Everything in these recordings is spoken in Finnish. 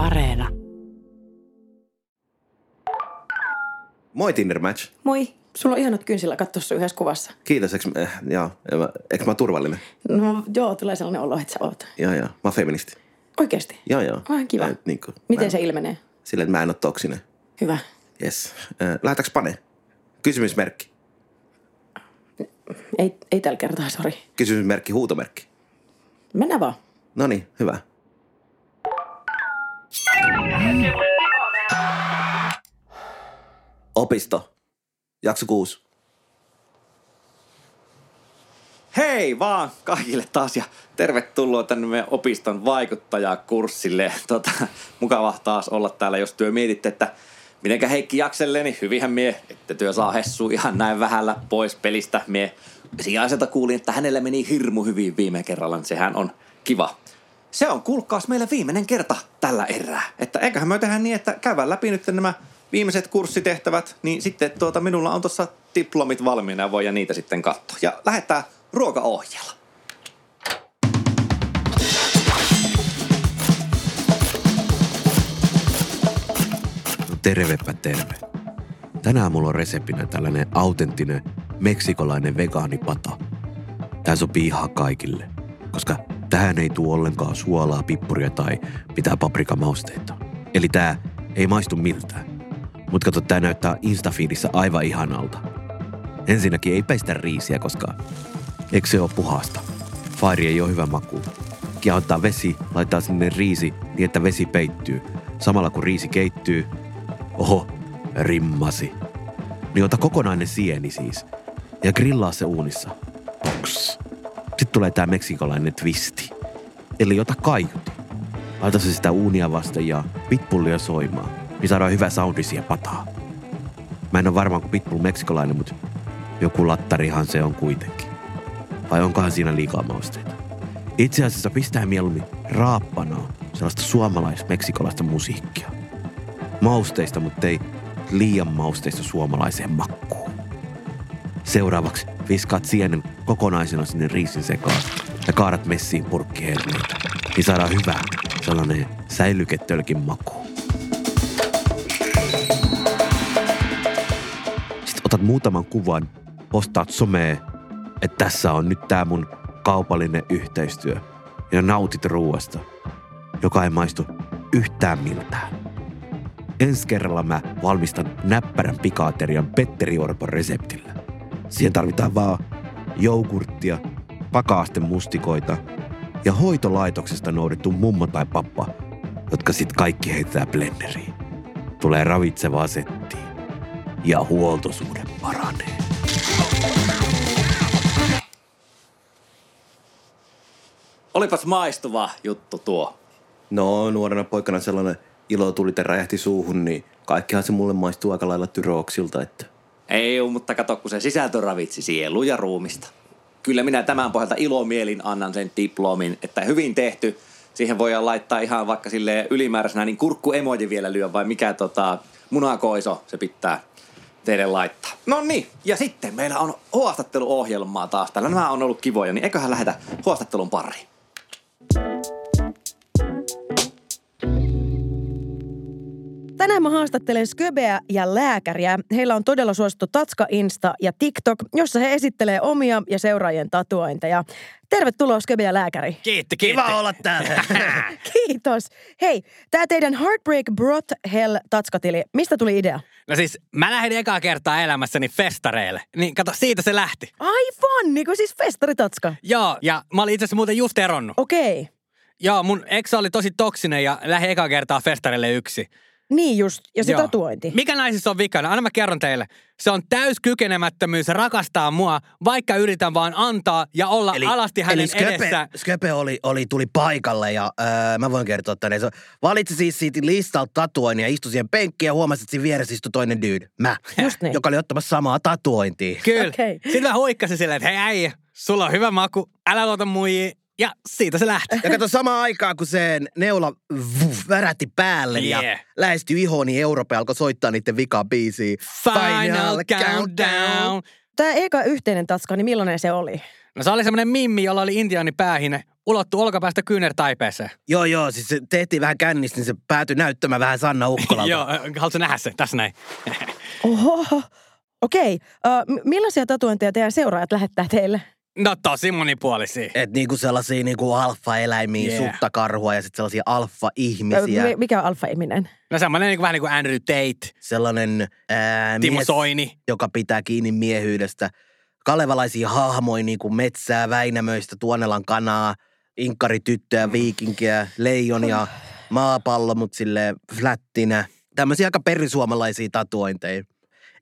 Areena. Moi Tinder Match. Moi. Sulla on ihanat kynsillä katsoa sun yhdessä kuvassa. Kiitos, eikö, äh, joo, eikö mä oon turvallinen? No joo, tulee sellainen olo, että sä oot. Joo, joo. Mä oon feministi. Oikeesti? Joo, joo. Ai kiva. Mä, niin kuin, Miten mä, se ilmenee? Silleen, että mä en ole toksinen. Hyvä. Yes. Äh, Lähetäks pane? Kysymysmerkki. Ei, ei tällä kertaa, sori. Kysymysmerkki, huutomerkki. Mennään vaan. No niin, hyvä. Opisto. Jakso kuusi. Hei vaan kaikille taas ja tervetuloa tänne meidän opiston vaikuttajakurssille. Tota, mukava taas olla täällä, jos työ mietitte, että mitenkä Heikki jakselee, niin hyvinhän mie, että työ saa hessu ihan näin vähällä pois pelistä. Mie sijaiselta kuulin, että hänelle meni hirmu hyvin viime kerralla, niin sehän on kiva. Se on kuulkaas meille viimeinen kerta tällä erää. Että eiköhän me tehdä niin, että käydään läpi nyt nämä viimeiset kurssitehtävät, niin sitten tuota, minulla on tuossa diplomit valmiina ja voi niitä sitten katsoa. Ja lähdetään ruokaohjella. No tervepä terve. Tänään mulla on reseptinä tällainen autenttinen meksikolainen vegaanipata. Tää sopii ihan kaikille, koska tähän ei tule ollenkaan suolaa, pippuria tai mitään paprikamausteita. Eli tää ei maistu miltään. Mutta kato, tää näyttää Instafeedissä aivan ihanalta. Ensinnäkin ei pestä riisiä, koska eikö se ole puhasta? Fairi ei ole hyvä maku. Kiehottaa vesi, laittaa sinne riisi niin, että vesi peittyy. Samalla kun riisi keittyy, oho, rimmasi. Niin ota kokonainen sieni siis. Ja grillaa se uunissa. Boks. Sitten tulee tää meksikolainen twisti. Eli ota kaiuti. Laita se sitä uunia vasten ja pitbullia soimaan. Niin saadaan hyvä soundi siihen pataa. Mä en ole varma kuin pitbull meksikolainen, mutta joku lattarihan se on kuitenkin. Vai onkohan siinä liikaa mausteita? Itse asiassa pistää mieluummin raappanaa sellaista suomalais-meksikolaista musiikkia. Mausteista, mutta ei liian mausteista suomalaiseen makkuun. Seuraavaksi viskaat sienen kokonaisena sinne riisin sekaan ja kaadat messiin purkkiherneitä. Niin saadaan hyvä sellainen säilyketölkin maku. Otat muutaman kuvan, postaat someen, että tässä on nyt tää mun kaupallinen yhteistyö. Ja nautit ruuasta, joka ei maistu yhtään miltään. Ensi kerralla mä valmistan näppärän pikaaterian Petteri Orpon reseptillä. Siihen tarvitaan vaan jougurttia, pakaasten mustikoita ja hoitolaitoksesta noudettu mummo tai pappa, jotka sit kaikki heittää blenderiin. Tulee ravitsevaa settiin ja huoltosuhde paranee. Olipas maistuva juttu tuo. No, nuorena poikana sellainen ilo tuli, räjähti suuhun, niin kaikkihan se mulle maistuu aika lailla tyrooksilta, että Ei mutta kato, kun se sisältö ravitsi sielua ja ruumista. Kyllä minä tämän pohjalta ilomielin annan sen diplomin, että hyvin tehty. Siihen voidaan laittaa ihan vaikka sille ylimääräisenä, niin kurkku emoji vielä lyö, vai mikä tota, munakoiso se pitää teille laittaa. No niin, ja sitten meillä on haastatteluohjelmaa taas. Täällä nämä on ollut kivoja, niin eiköhän lähetä haastattelun pariin. Tänään mä haastattelen Sköbeä ja lääkäriä. Heillä on todella suosittu Tatska Insta ja TikTok, jossa he esittelee omia ja seuraajien tatuointeja. Tervetuloa Sköbe ja lääkäri. Kiitti, kiitti. Kiva olla täällä. Kiitos. Hei, tämä teidän Heartbreak Brought Hell Tatskatili, mistä tuli idea? No siis mä lähdin ekaa kertaa elämässäni festareille. Niin kato, siitä se lähti. Aivan, niin kuin siis festaritatska. Joo, ja mä olin itse asiassa muuten just eronnut. Okei. Joo, mun ex oli tosi toksinen ja lähdin ekaa kertaa festareille yksi. Niin just, ja se Joo. tatuointi. Mikä naisissa on vikana? Anna mä kerron teille. Se on täyskykenemättömyys rakastaa mua, vaikka yritän vaan antaa ja olla eli, alasti hänen eli Sköpe, edessä. Sköpe oli, oli, tuli paikalle ja öö, mä voin kertoa tänne. Se valitsi siis siitä listalta tatuoinnin ja istui siihen penkkiin ja huomasi, että siinä vieressä istui toinen dude. Mä. Just niin. Joka oli ottamassa samaa tatuointia. Kyllä. Okei. Sitten mä huikkasin silleen, että hei äijä, sulla on hyvä maku, älä luota muihin. Ja siitä se lähti. Ja kato samaan aikaan, kun se neula vuh, värätti päälle Yeah. ja lähestyi ihoon, niin Europe alkoi soittaa niiden vikaa biisiä. Final countdown. Tämä eka yhteinen tatska, niin millainen se oli? No se oli semmoinen mimmi, jolla oli intiaani päähine, ulottu olkapäästä kyynärtaipeeseen. Joo, joo, siis se tehtiin vähän kännistä, niin se päätyi näyttämään vähän Sanna Ukkolalta. Joo, haluatko nähdä se? Tässä näin. Oho, okei. Uh, millaisia tatuointeja teidän seuraajat lähettää teille? No tosi monipuolisia. Et niinku sellaisia niinku alfa-eläimiä, Yeah. suttakarhua ja sitten sellaisia alfa-ihmisiä. mi- Mikä on alfa-ihminen? No semmoinen niin kuin, vähän niin kuin Andrew Tate, Sellainen ää, Timo mies, Soini. joka pitää kiinni miehyydestä. Kalevalaisia hahmoja niinku metsää, Väinämöistä, Tuonelan kanaa, inkkarityttöä, viikinkiä, leijonia, maapallo, mut sille flättinä. Tämmöisiä aika perisuomalaisia tatuointeja.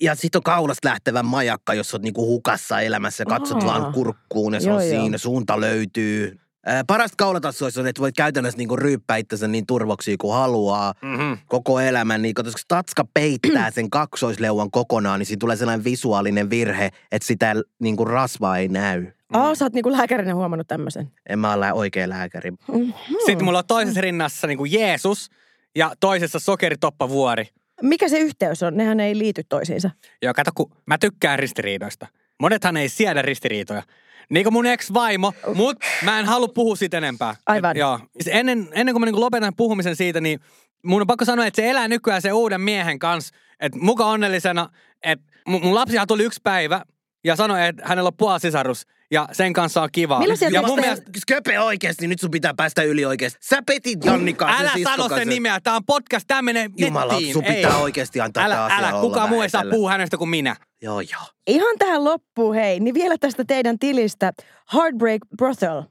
Ja sitten on kaulasta lähtevä majakka, jos oot niinku hukassa elämässä katsot Aa. vaan kurkkuun ja se Joo, on joo. siinä, suunta löytyy. Ää, parasta kaulatassuissa on, että voit käytännössä niinku ryyppää itsensä niin turvoksi kuin haluaa Mm-hmm. koko elämän, niin koska tatska peittää sen kaksoisleuan kokonaan, niin siinä tulee sellainen visuaalinen virhe, että sitä niin kuin rasvaa ei näy. Aa, sä oot niinku lääkärinä huomannut tämmöisen. En mä ole oikea lääkäri. Mm-hmm. Sitten mulla on toisessa rinnassa niin kuin Jeesus ja toisessa sokeritoppavuori. Mikä se yhteys on? Nehän ei liity toisiinsa. Joo, kato, kun mä tykkään ristiriidoista. Monethan ei siedä ristiriitoja. Niin kuin mun ex-vaimo, mut mä en halua puhua siitä enempää. Aivan. Et, joo. Se Ennen, ennen kuin mä niinku lopetan puhumisen siitä, niin mun on pakko sanoa, että se elää nykyään se uuden miehen kanssa. Että muka onnellisena, että mun, mun lapsihan tuli yksi päivä ja sanoi, että hänellä on puolisisarus ja sen kanssa on kiva. Millaisia ja mun tekstejä- mielestä, Sköpe oikeesti, nyt sun pitää päästä yli oikeesti. Sä petit Jannika älä sano kanssa. sen nimeä, tää on podcast, tää menee Jumala, nettiin. sun Ei. pitää oikeesti antaa tää Älä, asia älä, olla kukaan muu ei saa puhua hänestä kuin minä. Joo, joo. Ihan tähän loppuun, hei, niin vielä tästä teidän tilistä Heartbreak Brothel.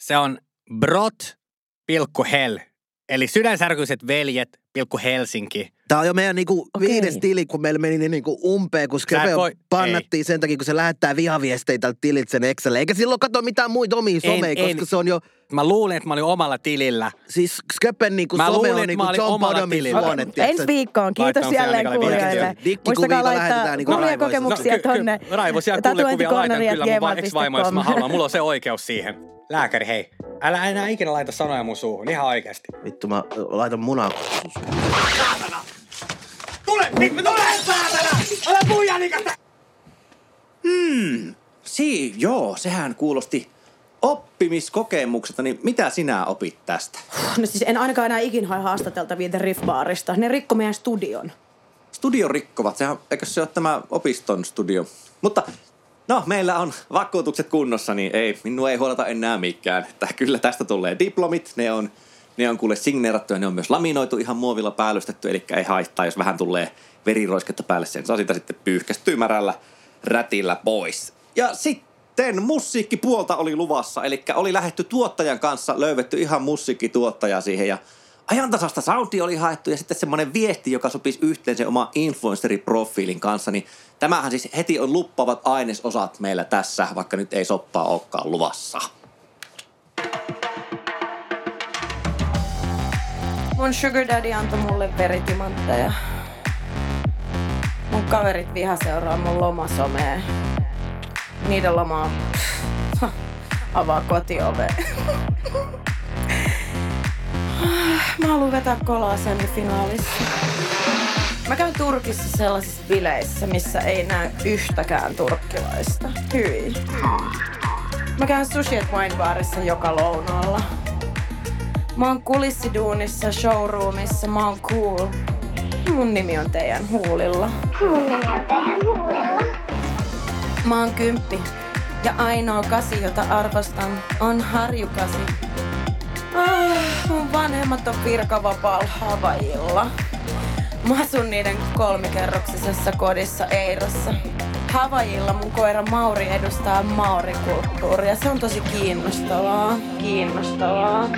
Se on brot, pilkku hell. Eli sydänsärkyiset veljet, pilkku Helsinki. Tää on jo meidän niinku Okei. viides tili, kun meillä meni ne niinku umpeen, kun Sköpe voi- pannattiin sen takia, kun se lähettää vihaviestejä tältä tilit sen Excelle. Eikä silloin katso mitään muita omia someja, En- koska en. se on jo, Mä luulin, että mä olin omalla tilillä. siis Sköpen niinku Mä some luulin, on niinku John omalla Bonomin tilillä. suonet. tiedätkö? Ensi viikkoon. Kiitos jälleen siellä kuulijoille. Muistakaa laittaa lähetetään niinku kokemuksia ky- tonne Raivoisia kuulekuvia laitan kyllä mun ex-vaimoille, jos mä haluan. Mulla on se oikeus siihen. Lääkäri, hei. Älä enää ikinä laita sanoja mun suuhun. Ihan oikeasti. Vittu, mä laitan munaa. Tule! Tule, saatana! Älä puhuja nikasta! Si, joo, sehän kuulosti oppimiskokemuksesta, niin mitä sinä opit tästä? No siis en ainakaan enää ikin hae haastateltavia The Riff-baarista. Ne rikko meidän studion. Studio rikkovat, sehän, eikö se ole tämä opiston studio? Mutta no, meillä on vakuutukset kunnossa, niin ei, minua ei huoleta enää mikään. Että kyllä tästä tulee diplomit, ne on, ne on kuule signeerattu ja ne on myös laminoitu ihan muovilla päällystetty, eli ei haittaa, jos vähän tulee veriroisketta päälle, sen saa sitä sitten pyyhkästyä märällä rätillä pois. Ja sitten musiikkipuolta oli luvassa, eli oli lähetty tuottajan kanssa, löydetty ihan musiikkituottaja siihen ja ajantasasta soundi oli haettu ja sitten semmoinen viesti, joka sopisi yhteen sen oma influenceriprofiilin kanssa, niin tämähän siis heti on luppavat ainesosat meillä tässä, vaikka nyt ei soppaa olekaan luvassa. Mun sugar daddy antoi mulle veritimantteja. Mun kaverit viha seuraa mun lomasomea. Niiden loma. Avaa kotiove. Mä haluan vetää kolaa semifinaalissa. Mä käyn Turkissa sellaisissa bileissä, missä ei näy yhtäkään turkkilaista. Hyi. Mä käyn sushi at wine barissa joka lounaalla. Mä oon kulissiduunissa, showroomissa, mä oon cool. Mun nimi on teidän huulilla. Mä oon kymppi. Ja ainoa kasi, jota arvostan, on harjukasi. Ah, mun vanhemmat on virkavapaalla Havailla. Mä asun niiden kolmikerroksisessa kodissa Eirossa. Havajilla mun koira Mauri edustaa maurikulttuuria. Se on tosi kiinnostavaa. Kiinnostavaa.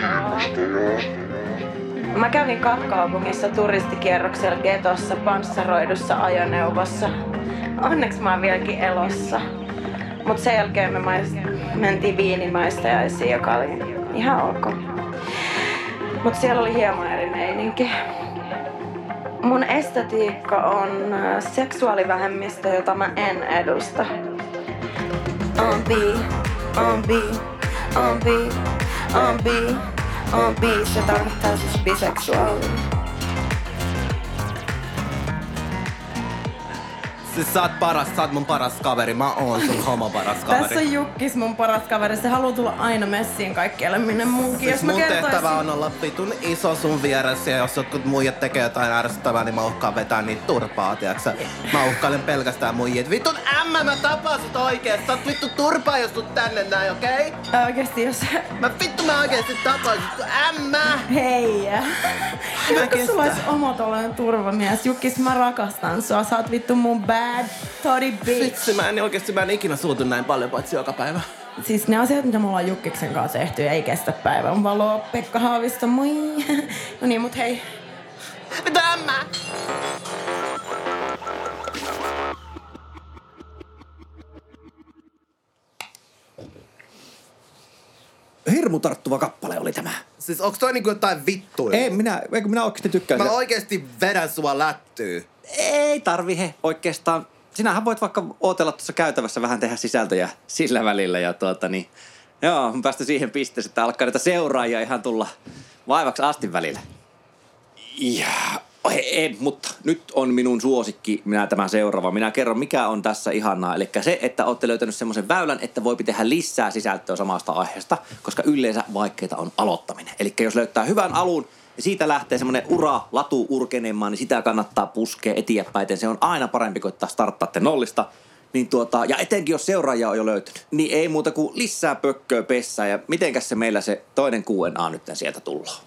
Mä kävin kaupungissa turistikierroksella getossa panssaroidussa ajoneuvossa. Onneksi mä oon vieläkin elossa. Mut sen jälkeen me mais, mentiin viinimaistajaisiin, joka oli ihan ok. Mut siellä oli hieman eri meininki. Mun estetiikka on äh, seksuaalivähemmistö, jota mä en edusta. On bi, on bi, on bi, on bi, on bi. Se tarkoittaa siis biseksuaali. Siis sä oot paras, sä oot mun paras kaveri. Mä oon sun homo paras kaveri. Tässä on Jukkis mun paras kaveri. Se haluaa tulla aina messiin kaikkialle, minne munkin. Siis Jos mä mun kertoisin... tehtävä on olla vitun iso sun vieressä ja jos jotkut muijat tekee jotain ärsyttävää, niin mä uhkaan vetää niitä turpaa, tiiäksä. Mä uhkailen pelkästään muijat. Vitun ämmä, mä tapaan sut oikeesti. Sä oot vittu turpaa, jos tuut tänne näin, okei? Okay? Oikeesti jos... Mä vittu mä oikeesti tapaan sut, ämmä! Hei! Jukka, kestä. sulla olisi oma turvamies. Jukkis, mä rakastan sua. Sä oot vittu mun bad toddy bitch. Vitsi, mä en oikeesti mä en ikinä suutu näin paljon paitsi joka päivä. Siis ne asiat, mitä me ollaan Jukkiksen kanssa tehty, ei kestä päivän valoa. Pekka Haavisto, moi. No niin, mut hei. Mitä ämmä? Hirmu tarttuva kappale oli tämä. Siis onks toi niinku jotain vittuja? Ei, minä, eikö minä oikeasti tykkään. Mä sitä. oikeesti vedän sua lättyy. Ei tarvi he oikeastaan. Sinähän voit vaikka ootella tuossa käytävässä vähän tehdä sisältöjä sillä välillä ja tuota niin. Joo, on päästy siihen pisteeseen, että alkaa näitä seuraajia ihan tulla vaivaksi asti välillä. Ja, ei, ei, mutta nyt on minun suosikki, minä tämä seuraava. Minä kerron, mikä on tässä ihanaa. Eli se, että olette löytänyt semmoisen väylän, että voi tehdä lisää sisältöä samasta aiheesta, koska yleensä vaikeita on aloittaminen. Eli jos löytää hyvän alun ja siitä lähtee semmoinen ura, latu urkenemaan, niin sitä kannattaa puskea eteenpäin. Se on aina parempi kuin, että starttaatte nollista. Niin tuota, ja etenkin jos seuraajia on jo löytynyt, niin ei muuta kuin lisää pökköä pessää. Ja mitenkäs se meillä se toinen Q&A nyt sieltä tullaan?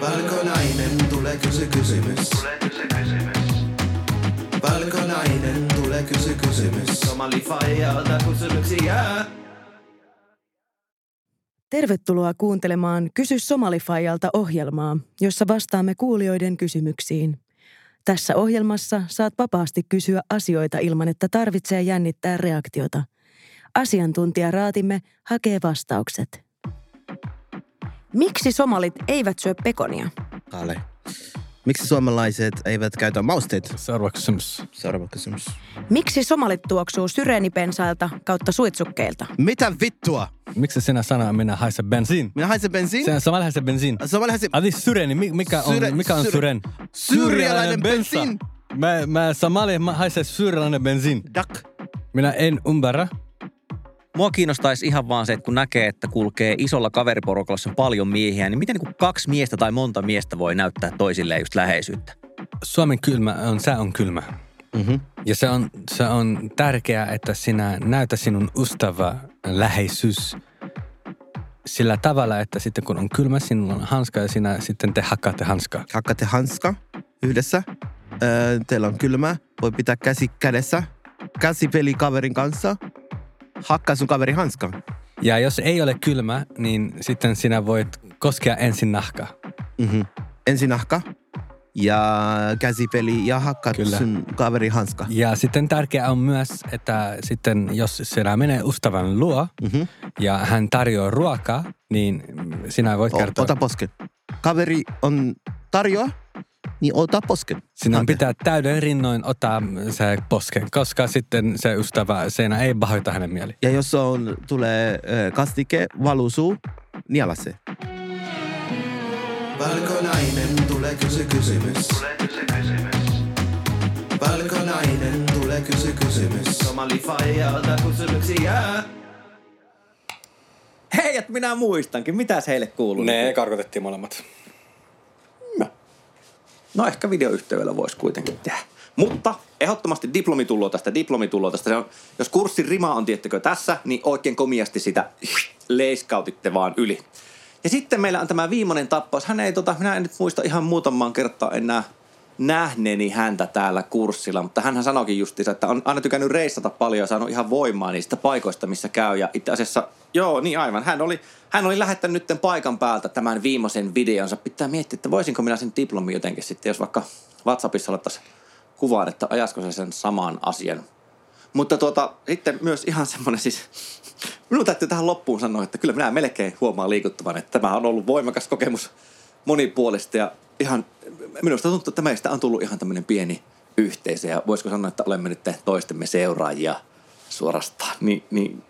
Valkonainen, tulee kysy kysymys. Valkonainen, tulee kysy kysymys. Somali faijalta kysymyksiä. Tervetuloa kuuntelemaan Kysy Somalifajalta ohjelmaa, jossa vastaamme kuulijoiden kysymyksiin. Tässä ohjelmassa saat vapaasti kysyä asioita ilman, että tarvitsee jännittää reaktiota. Asiantuntijaraatimme hakee vastaukset. Miksi somalit eivät syö pekonia? Kale. Miksi suomalaiset eivät käytä mausteita? Seuraava kysymys. Seuraava kysymys. Miksi somalit tuoksuu syreenipensailta kautta suitsukkeilta? Mitä vittua? Miksi sinä sanoa minä haise bensiin? Minä haisen bensiin? Sinä samalla haise bensiin. Somali haisen... Adi syreni, mi- mikä on, Syre- mikä on syre- syren? Syyrialainen bensiin. Mä, mä samalla mä haise syyrialainen bensiin. Dak. Minä en ymmärrä. Mua kiinnostaisi ihan vaan se, että kun näkee, että kulkee isolla kaveriporukalla, paljon miehiä, niin miten niin kuin kaksi miestä tai monta miestä voi näyttää toisilleen just läheisyyttä? Suomen kylmä on, sää on kylmä. Mhm. Ja se on, se on tärkeää, että sinä näytä sinun ystävä läheisyys sillä tavalla, että sitten kun on kylmä, sinulla on hanska ja sinä sitten te hakkaatte hanskaa. Hakkaatte hanska yhdessä. Öö, teillä on kylmä. Voi pitää käsi kädessä. Käsipeli kaverin kanssa. Hakkaa sun kaveri hanskan. Ja jos ei ole kylmä, niin sitten sinä voit koskea ensin nahkaa. Mhm. Ensin nahka. Ja käsipeli ja hakkaat Kyllä. sun kaveri hanska. Ja sitten tärkeää on myös, että sitten jos sinä menee ystävän luo Mhm. ja hän tarjoaa ruokaa, niin sinä voit O- kertoa. Ota posken. Kaveri on tarjoa, niin ota posken. Sinun Ota. pitää täyden rinnoin ottaa se posken, koska sitten se ystävä, siinä ei pahoita hänen mieli. Ja jos on, tulee kastike, valuu suu, niela se. Valkonainen, tulee kysy kysymys. Valkonainen, tulee kysy kysymys. Somali faijalta kysymyksiä. Hei, että minä muistankin. Mitäs heille kuuluu? karkotettiin molemmat. No ehkä videoyhteydellä voisi kuitenkin tehdä. Mutta ehdottomasti diplomi tulloo tästä, diplomi tulloo tästä. Se on, jos kurssin rima on, tiettäkö, tässä, niin oikein komiasti sitä leiskautitte vaan yli. Ja sitten meillä on tämä viimeinen tappaus. Hän ei, tota, minä en nyt muista ihan muutamaan kertaa enää nähneeni häntä täällä kurssilla, mutta hän sanoikin justiinsa, että on aina tykännyt reissata paljon ja saanut ihan voimaa niistä paikoista, missä käy. Ja itse asiassa, joo, niin aivan. Hän oli, hän oli lähettänyt nyt paikan päältä tämän viimeisen videonsa. Pitää miettiä, että voisinko minä sen diplomi jotenkin sitten, jos vaikka WhatsAppissa alettaisiin kuvaan, että ajasko se sen saman asian. Mutta tuota, sitten myös ihan semmoinen siis, minun täytyy tähän loppuun sanoa, että kyllä minä melkein huomaan liikuttavan, että tämä on ollut voimakas kokemus monipuolista ja ihan, minusta tuntuu, että meistä on tullut ihan tämmöinen pieni yhteisö ja voisiko sanoa, että olemme nyt toistemme seuraajia suorastaan. Niin, niin.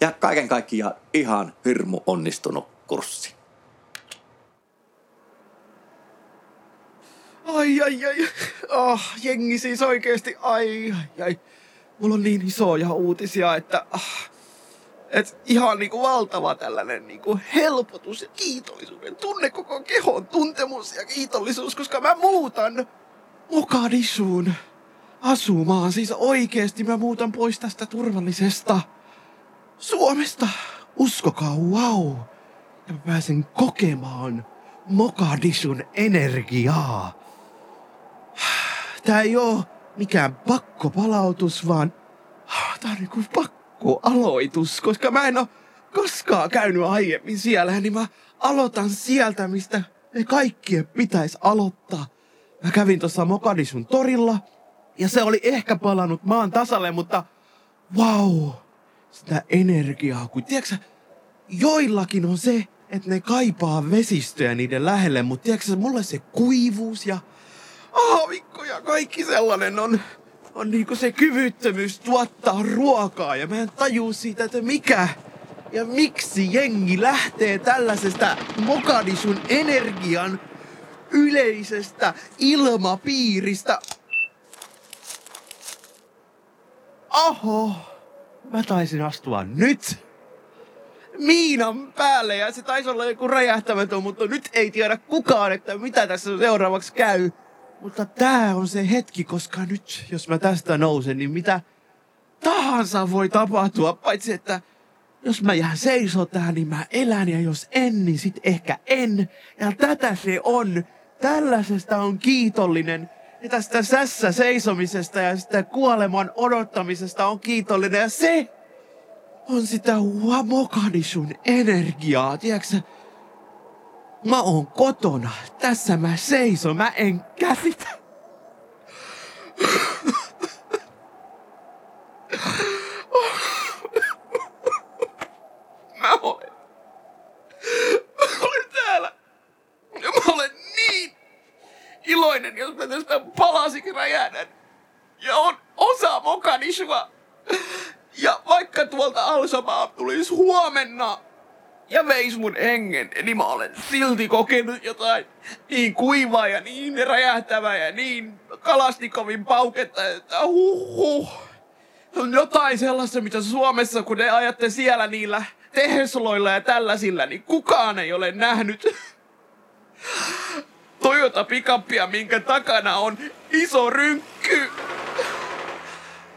Ja kaiken kaikkiaan ihan hirmu onnistunut kurssi. Ai, ai, ai. Oh, jengi siis oikeesti, ai, ai, ai. Mulla on niin isoja uutisia, että... Ah, et ihan niinku valtava tällainen niinku helpotus ja kiitollisuuden tunne, koko kehon tuntemus ja kiitollisuus, koska mä muutan Mogadishuun asumaan. Siis oikeesti mä muutan pois tästä turvallisesta Suomesta. Uskokaa, wow. Ja mä pääsen kokemaan Mogadishun energiaa. Tää ei oo mikään pakkopalautus, vaan tää on niinku pakkoaloitus, koska mä en oo koskaan käynyt aiemmin siellä, niin mä aloitan sieltä, mistä me kaikkien pitäisi aloittaa. Mä kävin tuossa Mogadishun torilla, ja se oli ehkä palannut maan tasalle, mutta wow, sitä energiaa, kun tiedätkö, joillakin on se, että ne kaipaa vesistöjä niiden lähelle, mutta tiedätkö, mulle se kuivuus ja aavikko ja kaikki sellainen on, on niinku se kyvyttömyys tuottaa ruokaa ja mä en tajuu siitä, että mikä ja miksi jengi lähtee tällaisesta Mogadishun energian yleisestä ilmapiiristä. Oho, mä taisin astua nyt miinan päälle ja se taisi olla joku räjähtämätön, mutta nyt ei tiedä kukaan, että mitä tässä seuraavaksi käy. Mutta tää on se hetki, koska nyt, jos mä tästä nousen, niin mitä tahansa voi tapahtua, paitsi että jos mä jään seisoo tähän, niin mä elän, ja jos en, niin sit ehkä en. Ja tätä se on. Tällaisesta on kiitollinen. Ja tästä sässä seisomisesta ja sitä kuoleman odottamisesta on kiitollinen. Ja se on sitä Mogadishun energiaa, tiedätkö Mä oon kotona. Tässä mä seison. Mä en käsitä. Mä olen. Mä olen täällä. Ja mä olen niin iloinen, jos mä tästä palasikin räjähdän. Ja on osa Mogadishua. Ja vaikka tuolta Alsamaa tulisi huomenna ja veis mun hengen, niin mä olen silti kokenut jotain niin kuivaa ja niin räjähtävää ja niin kalastikovin pauketta, että huh, huh. On jotain sellaista, mitä Suomessa, kun ne ajatte siellä niillä Tesloilla ja tällaisilla, niin kukaan ei ole nähnyt. Toyota pikappia, minkä takana on iso rynkky.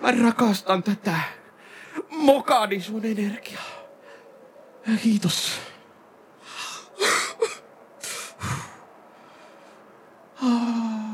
Mä rakastan tätä Mogadishun energiaa. エートスあ